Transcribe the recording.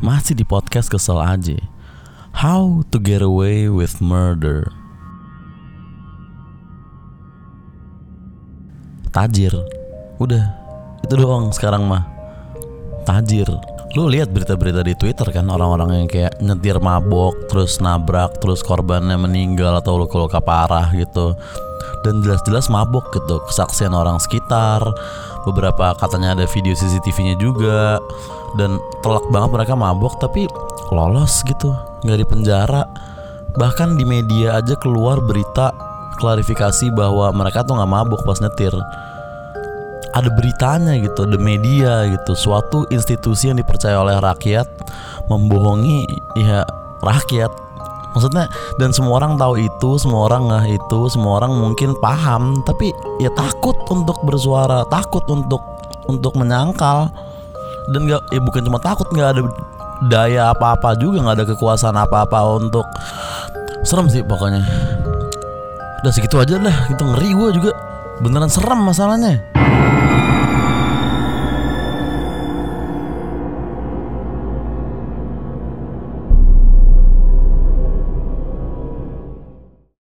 Masih di podcast kesel aja. How to get away with murder. Tajir. Udah Itu doang sekarang mah. Tajir. Lu lihat berita-berita di Twitter kan Orang-orang yang kayak nyetir mabok Terus nabrak Terus korbannya meninggal Atau luka-luka parah gitu Dan jelas-jelas mabok gitu Kesaksian orang sekitar Beberapa katanya ada video CCTV-nya juga Dan telak banget mereka mabok Tapi lolos gitu nggak di penjara Bahkan di media aja keluar berita klarifikasi bahwa mereka tuh nggak mabuk pas nyetir ada beritanya gitu, the media gitu, suatu institusi yang dipercaya oleh rakyat membohongi ya rakyat. Maksudnya dan semua orang tahu itu, semua orang nggak itu, semua orang mungkin paham, tapi ya takut untuk bersuara, takut untuk untuk menyangkal. Dan nggak ya bukan cuma takut nggak ada daya apa-apa juga nggak ada kekuasaan apa-apa untuk serem sih pokoknya. Udah segitu aja lah itu ngeri gue juga. Beneran serem masalahnya